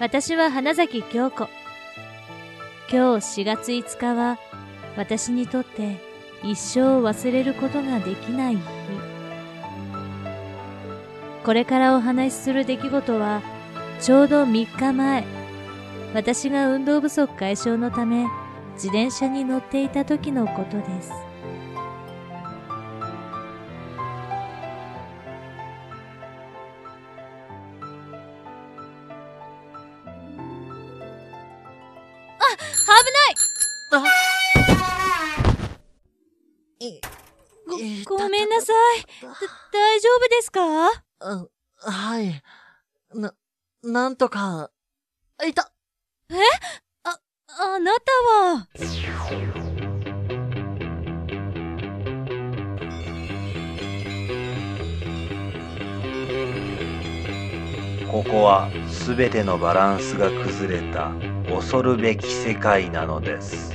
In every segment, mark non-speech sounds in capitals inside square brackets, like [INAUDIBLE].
私は花崎京子。今日4月5日は私にとって一生忘れることができない日。これからお話しする出来事はちょうど3日前、私が運動不足解消のため自転車に乗っていた時のことです。はい。な、なんとか、いたあなたは。ここは全てのバランスが崩れた恐るべき世界なのです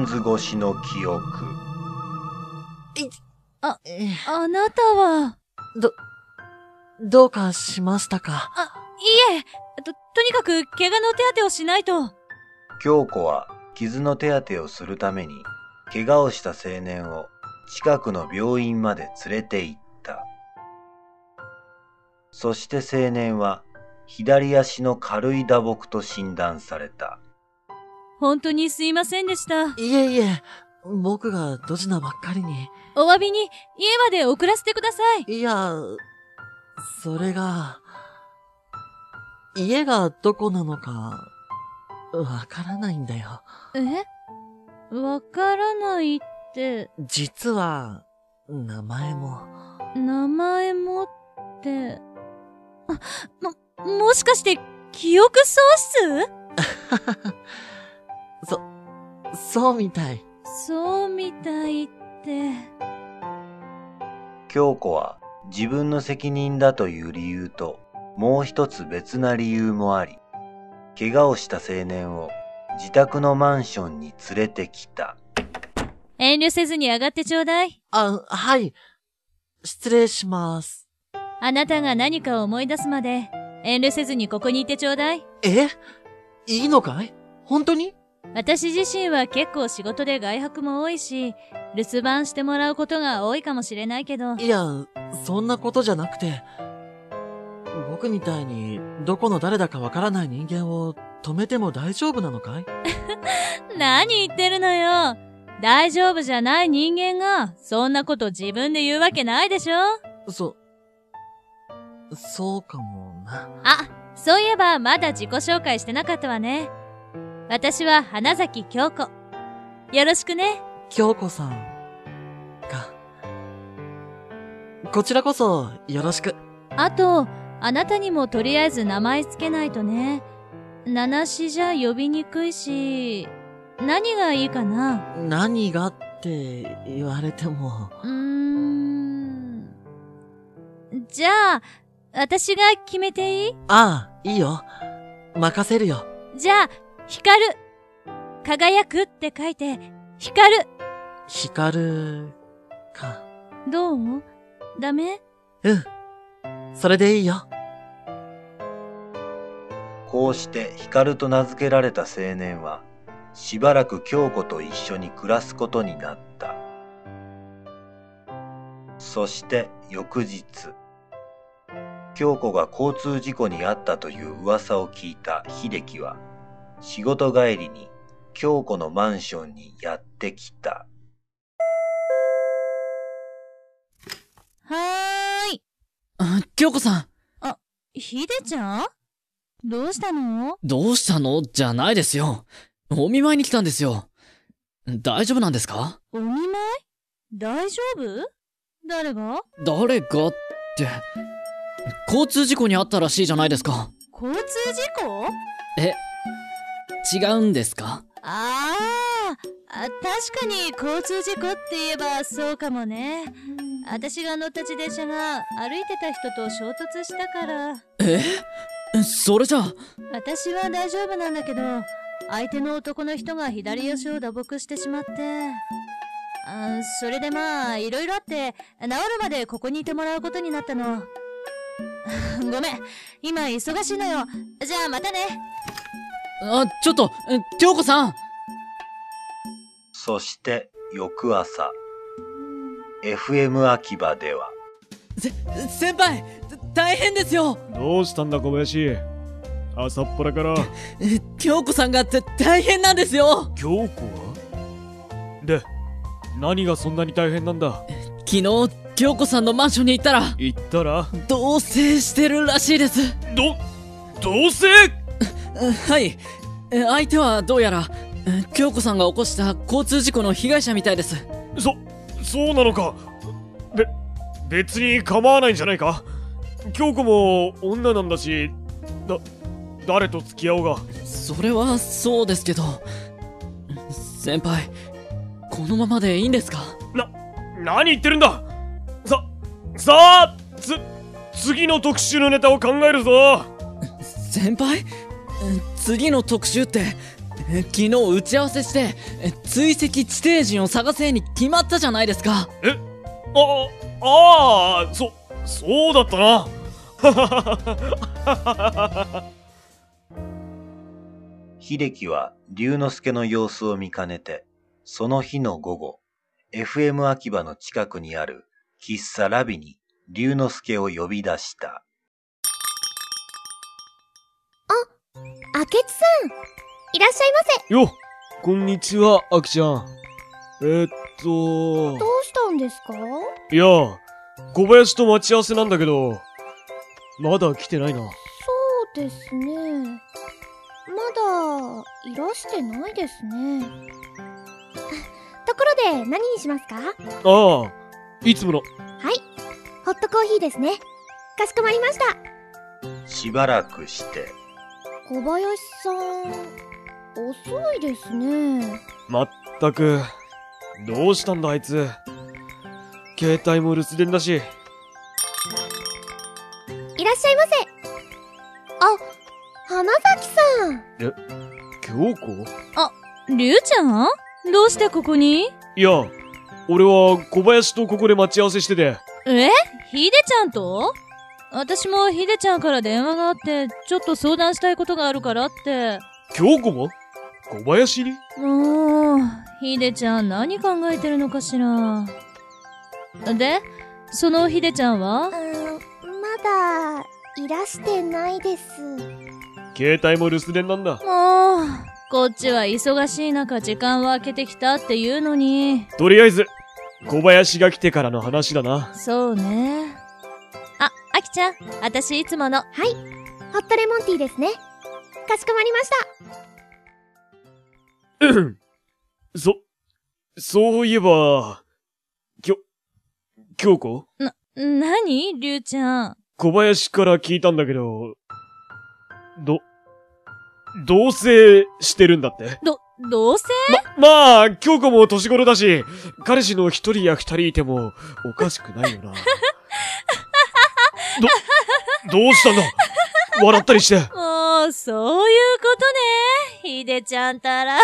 ンズ越しの記憶えあなたは。ど、どうかしましたか？あ、いえ。と、とにかく、怪我の手当てをしないと。京子は傷の手当てをするために怪我をした青年を近くの病院まで連れて行った。そして青年は左足の軽い打撲と診断された。本当にすいませんでした。いえいえ、僕がドジなばっかりに。お詫びに、家まで送らせてください。いや、それが、家がどこなのか、わからないんだよ。え？わからないって、実は、名前も。名前もって。あ、も、もしかして、記憶喪失？[LAUGHS] そ、そうみたい。そうみたいって。京子は自分の責任だという理由ともう一つ別な理由もあり、怪我をした青年を自宅のマンションに連れてきた。遠慮せずに上がってちょうだい。あ、はい。失礼します。あなたが何かを思い出すまで、遠慮せずにここにいてちょうだい。え？いいのかい？本当に？私自身は結構仕事で外泊も多いし、留守番してもらうことが多いかもしれないけど、いや、そんなことじゃなくて、僕みたいにどこの誰だかわからない人間を止めても大丈夫なのかい？[LAUGHS] 何言ってるのよ。大丈夫じゃない人間が、そんなこと自分で言うわけないでしょそ、そうかもな。あ、そういえばまだ自己紹介してなかったわね。私は花崎京子。よろしくね。京子さん、が。こちらこそ、よろしく。あと、あなたにもとりあえず名前つけないとね。七しじゃ呼びにくいし、何がいいかな？何がって言われても。うーん。じゃあ、私が決めていい？ああ、いいよ。任せるよ。じゃあ、光る。輝くって書いて、光る光る、か。どう？ダメ？うん。それでいいよ。こうして光と名付けられた青年は、しばらく京子と一緒に暮らすことになった。そして翌日、京子が交通事故に遭ったという噂を聞いた秀樹は、仕事帰りに京子のマンションにやってきた。はーい。あ、京子さん、ひでちゃん？どうしたの？どうしたの？じゃないですよ。お見舞いに来たんですよ。大丈夫なんですか？お見舞い？大丈夫？誰が？誰がって、交通事故にあったらしいじゃないですか。交通事故？え、違うんですか？あーあ、確かに交通事故って言えばそうかもね。私が乗った自転車が歩いてた人と衝突したから。え？それじゃあ、私は大丈夫なんだけど、相手の男の人が左足を打撲してしまって。あそれでまあ、いろいろあって、治るまでここにいてもらうことになったの。ごめん、今忙しいのよ。じゃあまたね。あ、ちょっと、京子さん。そして翌朝、FM 秋葉では、せ、先輩大変ですよ。どうしたんだ小林。朝っぱらから。え [LAUGHS] 京子さんがって大変なんですよ。京子がで何がそんなに大変なんだ？昨日、京子さんのマンションに行ったら、言ったら？同棲してるらしいです。どどうせはい。え相手はどうやら、え京子さんが起こした交通事故の被害者みたいです。そそうなのか。べ別に構わないんじゃないか。京子も女なんだしだ誰と付き合おうが。それはそうですけど、先輩、このままでいいんですか？何言ってるんだ。ささあつ次の特集のネタを考えるぞ。先輩？え次の特集って、え昨日打ち合わせして、え追跡地底人を探せに決まったじゃないですか。あああそそうだったな [LAUGHS] 秀樹は龍之介の様子を見かねて、その日の午後、FM 秋葉の近くにある喫茶ラビに龍之介を呼び出した。明智さんいらっしゃいませよこんにちはあきちゃんえー、っとどうしたんですか？いや小林と待ち合わせなんだけどまだ来てないなそうですね。まだ、いらしてないですね。ところで、何にしますか？ああいつものはい。ホットコーヒーですね。かしこまりました。しばらくして、小林さん、遅いですね。まったくどうしたんだあいつ。携帯も留守電だし。いらっしゃいませ。あ、花崎さん。京子？りゅうちゃん？どうしてここに？いや俺は小林とここで待ち合わせしてて。えひでちゃんと？私もひでちゃんから電話があって、ちょっと相談したいことがあるからって。京子も？小林に？もう、ひでちゃん何考えてるのかしら。で、そのひでちゃんは？うーん、まだ、いらしてないです。携帯も留守電なんだもう、こっちは忙しい中時間を空けてきたっていうのに。とりあえず小林が来てからの話だなそうね。あ、あきちゃん、私いつもの。はい。ホットレモンティーですね。かしこまりました。う [CLEARS THROAT] んそそういえばきょ京子？な、なにりゅうちゃん。小林から聞いたんだけど、ど、同棲してるんだって？ど、どうせ？まあ、京子も年頃だし、彼氏の一人や二人いてもおかしくないよな。[LAUGHS] ど、どうしたんだ笑ったりして。もう、そういうことね。ひでちゃんたら。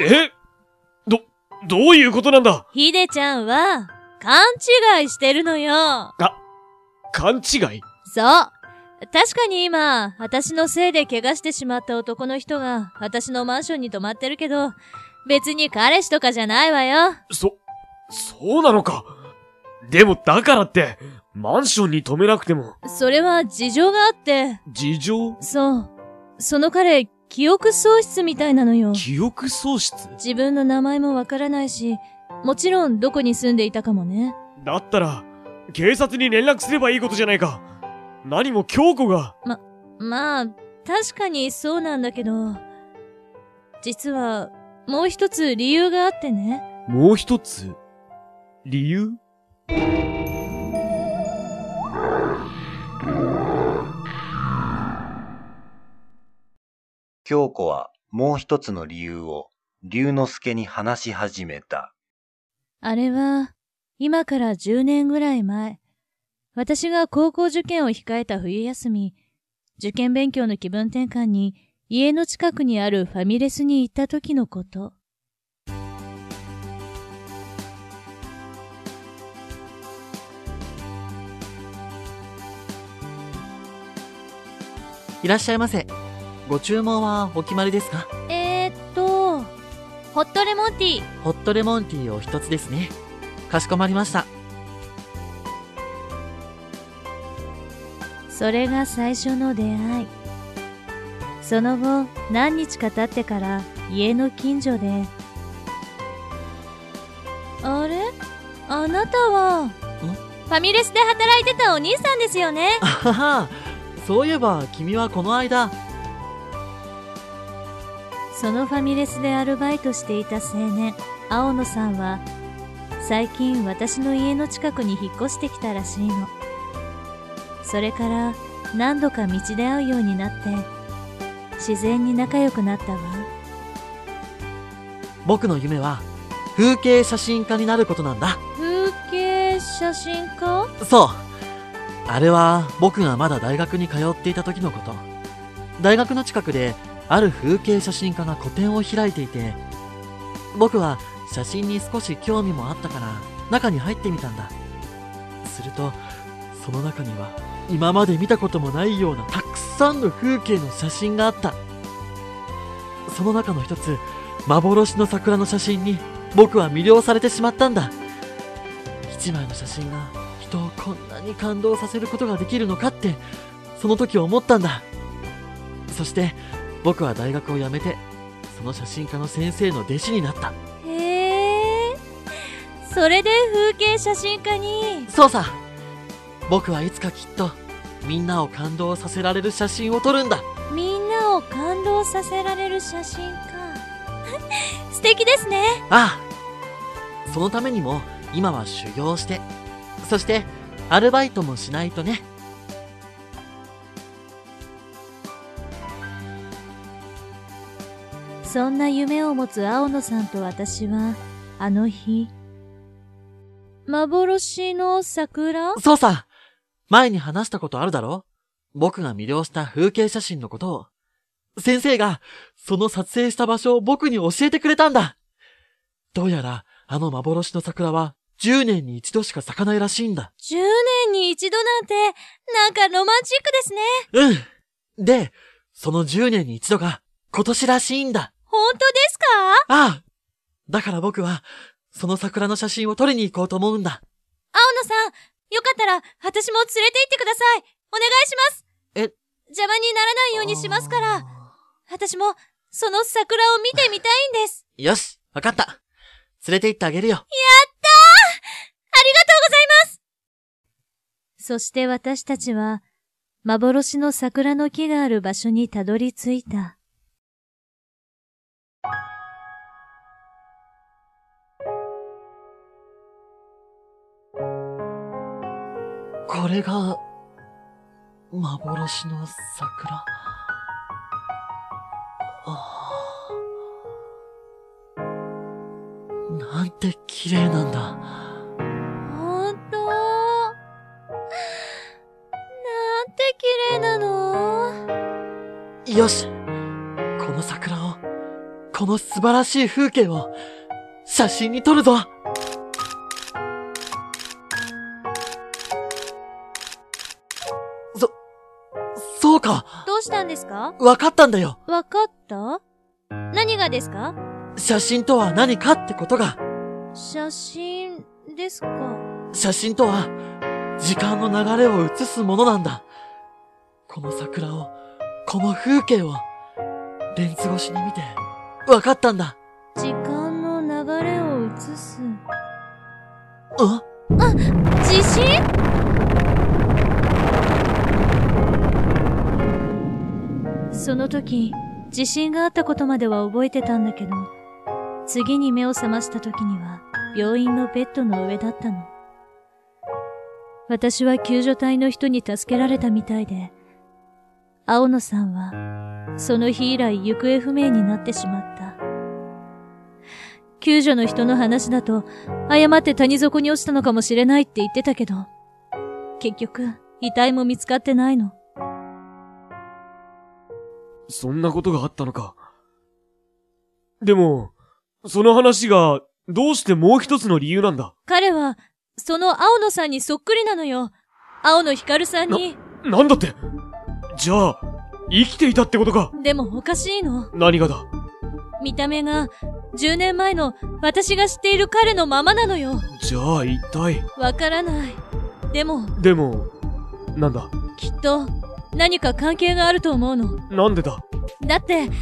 え、ど、どういうことなんだ？ひでちゃんは、勘違いしてるのよ。勘違い？そう。確かに今、私のせいで怪我してしまった男の人が、私のマンションに泊まってるけど、別に彼氏とかじゃないわよ。そ、そうなのか。でもだからって、マンションに止めなくても、それは事情があって、事情？そう。その彼、記憶喪失みたいなのよ。記憶喪失？自分の名前もわからないし、もちろんどこに住んでいたかもね。だったら、警察に連絡すればいいことじゃないか。何も京子が、まあ、確かにそうなんだけど、実は、もう一つ理由があってね。もう一つ、理由？京子はもう一つの理由を龍之介に話し始めた。あれは、今から10年ぐらい前、私が高校受験を控えた冬休み、受験勉強の気分転換に家の近くにあるファミレスに行った時のこと。いらっしゃいませ。ご注文はお決まりですか？えー、っと、ホットレモンティー。ホットレモンティーを一つですね。かしこまりました。それが最初の出会い。その後、何日か経ってから家の近所で、あれ？あなたは、ファミレスで働いてたお兄さんですよね。あはは。そういえば、君はこの間、そのファミレスでアルバイトしていた青年、青野さんは、最近私の家の近くに引っ越してきたらしいの。それから何度か道で会うようになって、自然に仲良くなったわ。僕の夢は、風景写真家になることなんだ。風景写真家？そう。あれは僕がまだ大学に通っていた時のこと。大学の近くである風景写真家が個展を開いていて、僕は写真に少し興味もあったから中に入ってみたんだ。すると、その中には今まで見たこともないようなたくさんの風景の写真があった。その中の一つ、幻の桜の写真に僕は魅了されてしまったんだ。一枚の写真が人をこんなに感動させることができるのかって、その時思ったんだ。そして、僕は大学を辞めて、その写真家の先生の弟子になった。へえ。それで風景写真家に？そうさ。僕はいつかきっと、みんなを感動させられる写真を撮るんだ。みんなを感動させられる写真か。[LAUGHS] 素敵ですね。ああ。そのためにも、今は修行して、そして、アルバイトもしないとね。そんな夢を持つ青野さんと私は、あの日、幻の桜？そうさ。前に話したことあるだろ？僕が魅了した風景写真のことを。先生が、その撮影した場所を僕に教えてくれたんだ。どうやら、あの幻の桜は、10年に一度しか咲かないらしいんだ。10年に一度なんて、なんかロマンチックですね。うん。で、その10年に一度が、今年らしいんだ。本当ですか？ああ。だから僕は、その桜の写真を撮りに行こうと思うんだ。青野さん、よかったら、私も連れて行ってください。お願いします。え？邪魔にならないようにしますから。私も、その桜を見てみたいんです。よし、わかった。連れて行ってあげるよ。ありがとうございますそして私たちは、幻の桜の木がある場所にたどり着いた。これが、幻の桜？ああ。なんて綺麗なんだ。ほんとなんて綺麗なの？よしこの桜を、この素晴らしい風景を、写写真に撮るぞたんですか？わかったんだよ。わかった？何がですか？写真とは何かってことが。写真ですか？写真とは、時間の流れを映すものなんだ。この桜を、この風景を、レンズ越しに見て、わかったんだ。時間の流れを映す。あ地震？その時、地震があったことまでは覚えてたんだけど、次に目を覚ました時には、病院のベッドの上だったの。私は救助隊の人に助けられたみたいで、青野さんは、その日以来行方不明になってしまった。救助の人の話だと、誤って谷底に落ちたのかもしれないって言ってたけど、結局、遺体も見つかってないの。そんなことがあったのか。でも、その話が、どうしてもう一つの理由なんだ。彼は、その青野さんにそっくりなのよ。青野光さんに。なんだってじゃあ、生きていたってことかでもおかしいの。何がだ？見た目が、10年前の私が知っている彼のままなのよ。じゃあ一体。わからない。でも、でも、なんだ？きっと、何か関係があると思うの？なんでだ？だって、明日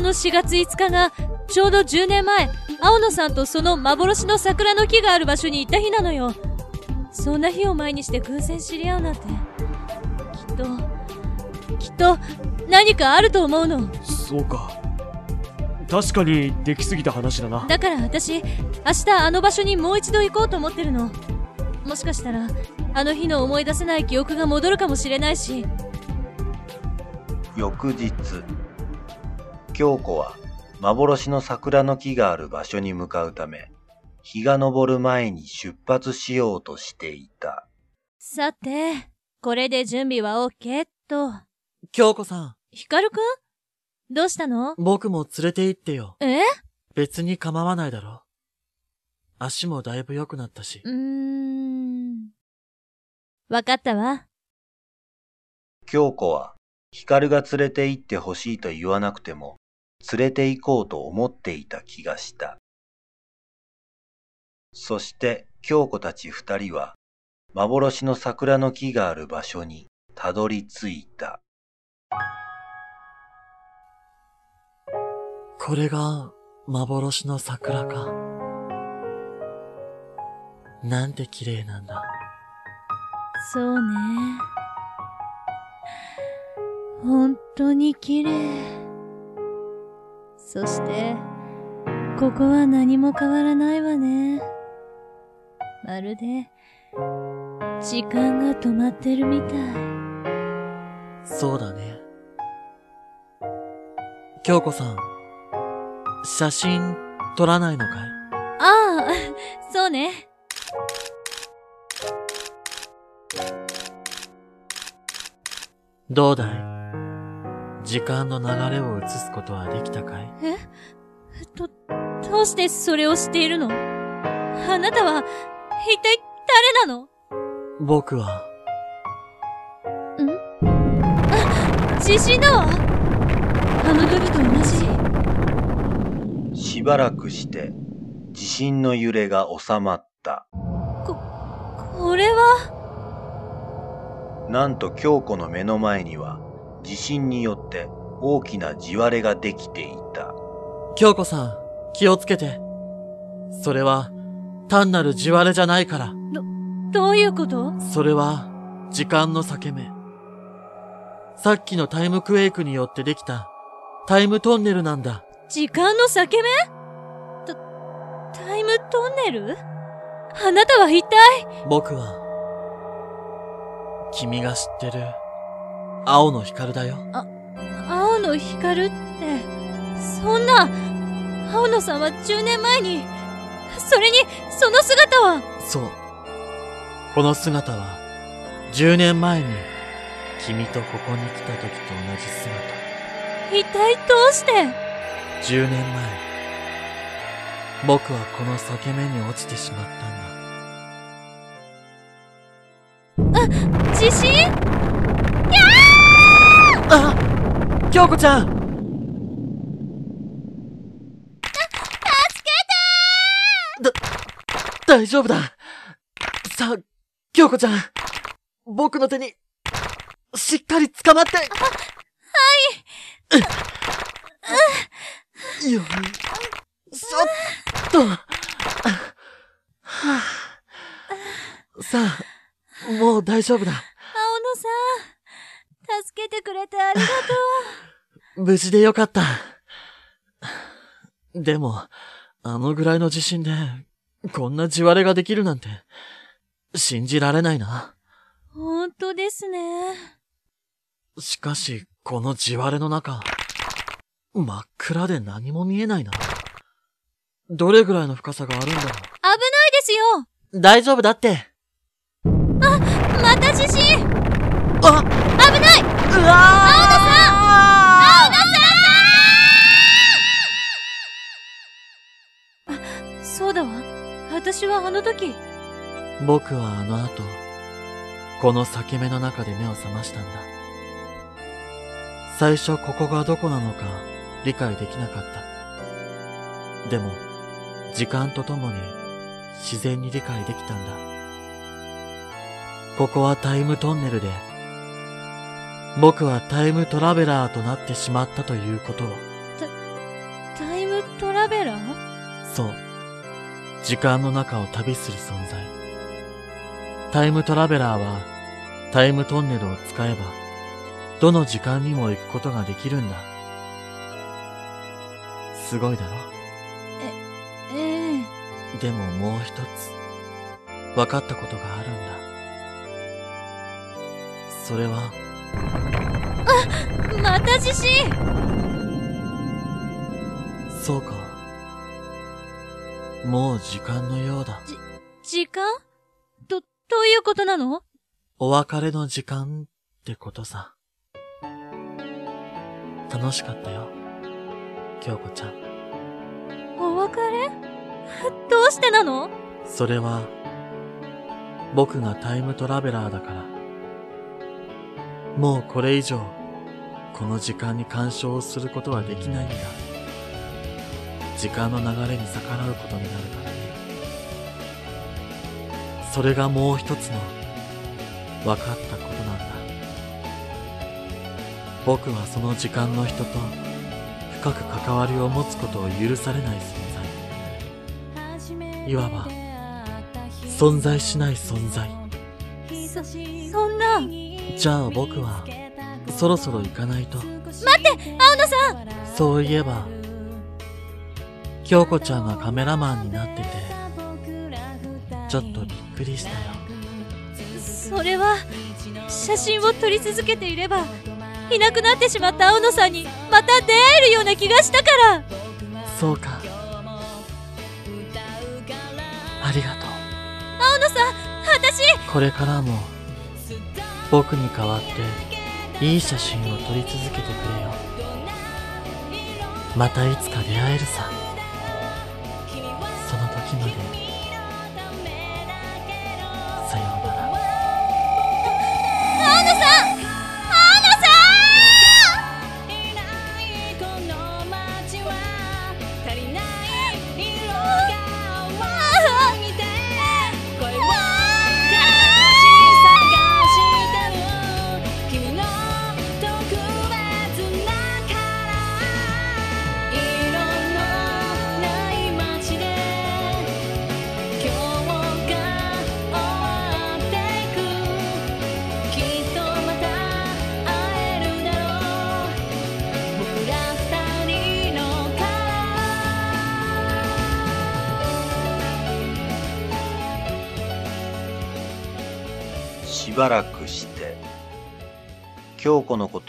の4月5日が、ちょうど10年前、青野さんとその幻の桜の木がある場所に行った日なのよ。そんな日を前にして偶然知り合うなんて。きっと、きっと、何かあると思うの。そうか。確かに、できすぎた話だな。だから私、明日あの場所にもう一度行こうと思ってるの。もしかしたら、あの日の思い出せない記憶が戻るかもしれないし、翌日京子は幻の桜の木がある場所に向かうため日が昇る前に出発しようとしていたさて、これで準備は OK っと。京子さん、ヒカルくん？どうしたの？僕も連れて行ってよ。え？別に構わないだろう。足もだいぶ良くなったし。うーん。わかったわ。京子は光が連れて行ってほしいと言わなくても連れて行こうと思っていた気がしたそして京子たち二人は幻の桜の木がある場所にたどり着いたこれが幻の桜か。なんて綺麗なんだ。そうね。本当に綺麗。そして、ここは何も変わらないわね。まるで、時間が止まってるみたい。そうだね。京子さん、写真撮らないのかい？ああ、そうね。どうだい？時間の流れを映すことはできたかい？え？ど、どうしてそれを知っているの？あなたは、一体誰なの？僕は、地震だわあの時と同じ。しばらくして地震の揺れが収まった。これは、なんと京子の目の前には地震によって大きな地割れができていた京子さん、気をつけて。それは、単なる地割れじゃないから。どういうこと？それは、時間の裂け目。さっきのタイムクエイクによってできた、タイムトンネルなんだ。時間の裂け目？た、タイムトンネル？あなたは一体？僕は、君が知ってる、青の光だよ。青の光って、そんな、青野さんは10年前に、それに、その姿は、そう。この姿は、10年前に、君とここに来た時と同じ姿。一体どうして？10年前、僕はこの裂け目に落ちてしまったんだ。地震？あ京子ちゃんだ、大丈夫だ。さあ、京子ちゃん。僕の手に、しっかり捕まって。はい。よいしょっと。はあさあ、もう大丈夫だ。青野さん、助けてくれてありがと無事でよかった。でも、あのぐらいの地震で、こんな地割れができるなんて、信じられないな。う。本当ですね。しかし、この地割れの中、真っ暗で何も見えないな。どれぐらいの深さがあるんだろ危ないですよう。大丈夫だって。また地震あ危そうだわ。私はあの時、僕はあの後、この裂け目の中で目を覚ましたんだ。最初ここがどこなのか理解できなかった。でも、時間とともに自然に理解できたんだ。ここはタイムトンネルで、僕はタイムトラベラーとなってしまったということを。タイムトラベラー？そう。時間の中を旅する存在。タイムトラベラーは、タイムトンネルを使えば、どの時間にも行くことができるんだ。すごいだろ？ええでももう一つ、分かったことがあるんだ。それは、また地震そうか。もう時間のようだ。時間？ど、どういうことなの？お別れの時間ってことさ。楽しかったよ。京子ちゃん。お別れ？どうしてなの？それは、僕がタイムトラベラーだから。もうこれ以上、この時間に干渉をすることはできないんだ。時間の流れに逆らうことになるからね。それがもう一つの、分かったことなんだ。僕はその時間の人と、深く関わりを持つことを許されない存在。いわば、存在しない存在。そ、そんな。じゃあ僕は、そろそろ行かないと。待って青野さんそういえば、京子ちゃんがカメラマンになってて、ちょっとびっくりしたよ。それは、写真を撮り続けていれば、いなくなってしまった青野さんに、また出会えるような気がしたからそうか。ありがとう。青野さん私これからも、僕に代わって、いい写真を撮り続けてくれよ。またいつか出会えるさ。その時まで、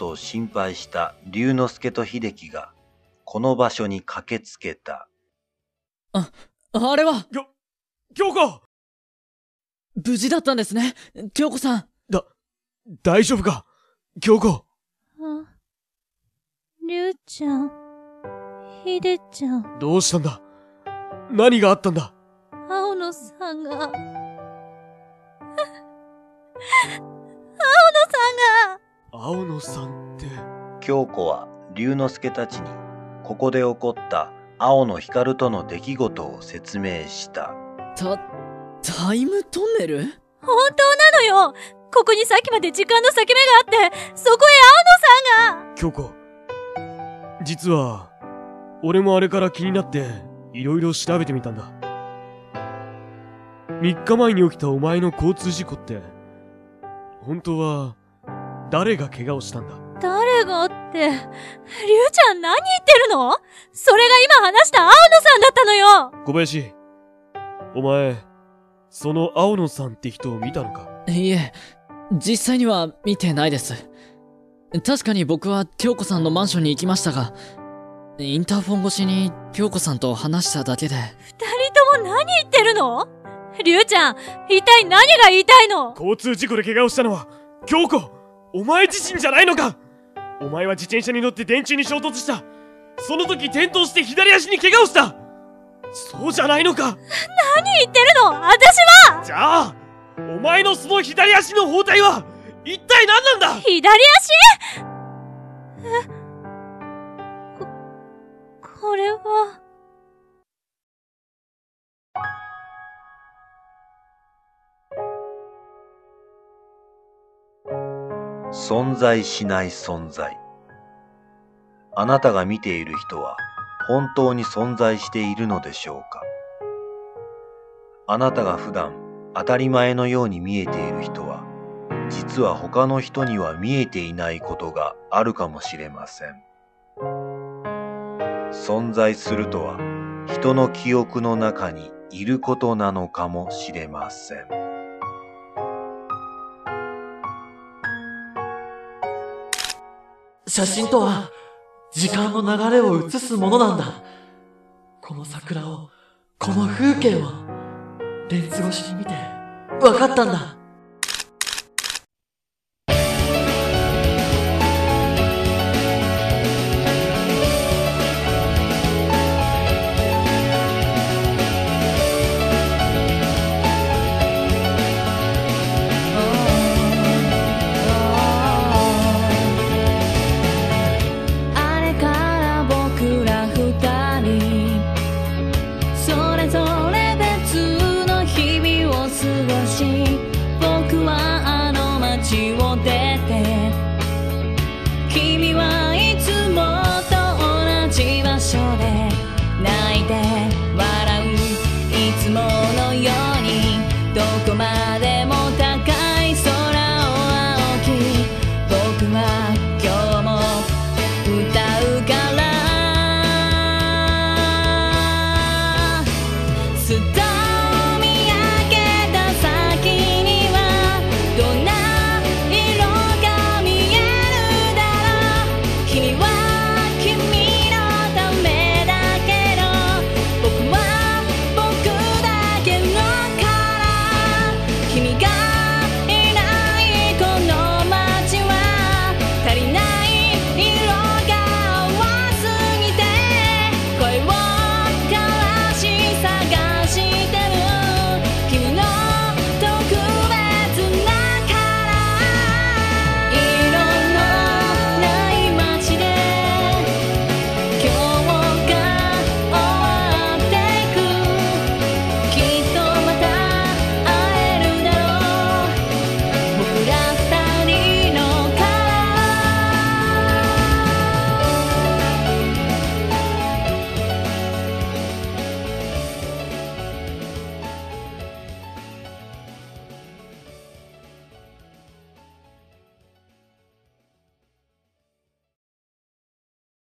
ことを心配した龍之介と秀樹が、この場所に駆けつけた。あれは、京子！無事だったんですね。京子さん。だ、大丈夫か？京子！あ、りゅうちゃん、ひでちゃん。どうしたんだ？何があったんだ？青野さんが、[LAUGHS] 青野さんが、青野さんって。京子は龍之介たちにここで起こった青野光との出来事を説明した。た、タイムトンネル？本当なのよここにさっきまで時間の裂け目があって、そこへ青野さんが京子。実は、俺もあれから気になって、いろいろ調べてみたんだ。3日前に起きたお前の交通事故って、本当は、誰が怪我をしたんだ？誰がって、りゅうちゃん何言ってるの？それが今話した青野さんだったのよ。小林、お前、その青野さんって人を見たのか？いえ、実際には見てないです。確かに僕は京子さんのマンションに行きましたが、インターフォン越しに京子さんと話しただけで、二人とも何言ってるの？りゅうちゃん、一体何が言いたいの？交通事故で怪我をしたのは、京子お前自身じゃないのか。お前は自転車に乗って電柱に衝突した。その時転倒して左足に怪我をした。そうじゃないのか。何言ってるの？私は！じゃあお前のその左足の包帯は一体何なんだ？左足？え？こ、これは、存在しない存在。あなたが見ている人は本当に存在しているのでしょうか？あなたが普段当たり前のように見えている人は実は他の人には見えていないことがあるかもしれません。存在するとは人の記憶の中にいることなのかもしれません。写真とは、時間の流れを映すものなんだ。この桜を、この風景を、レンズ越しに見て、わかったんだ。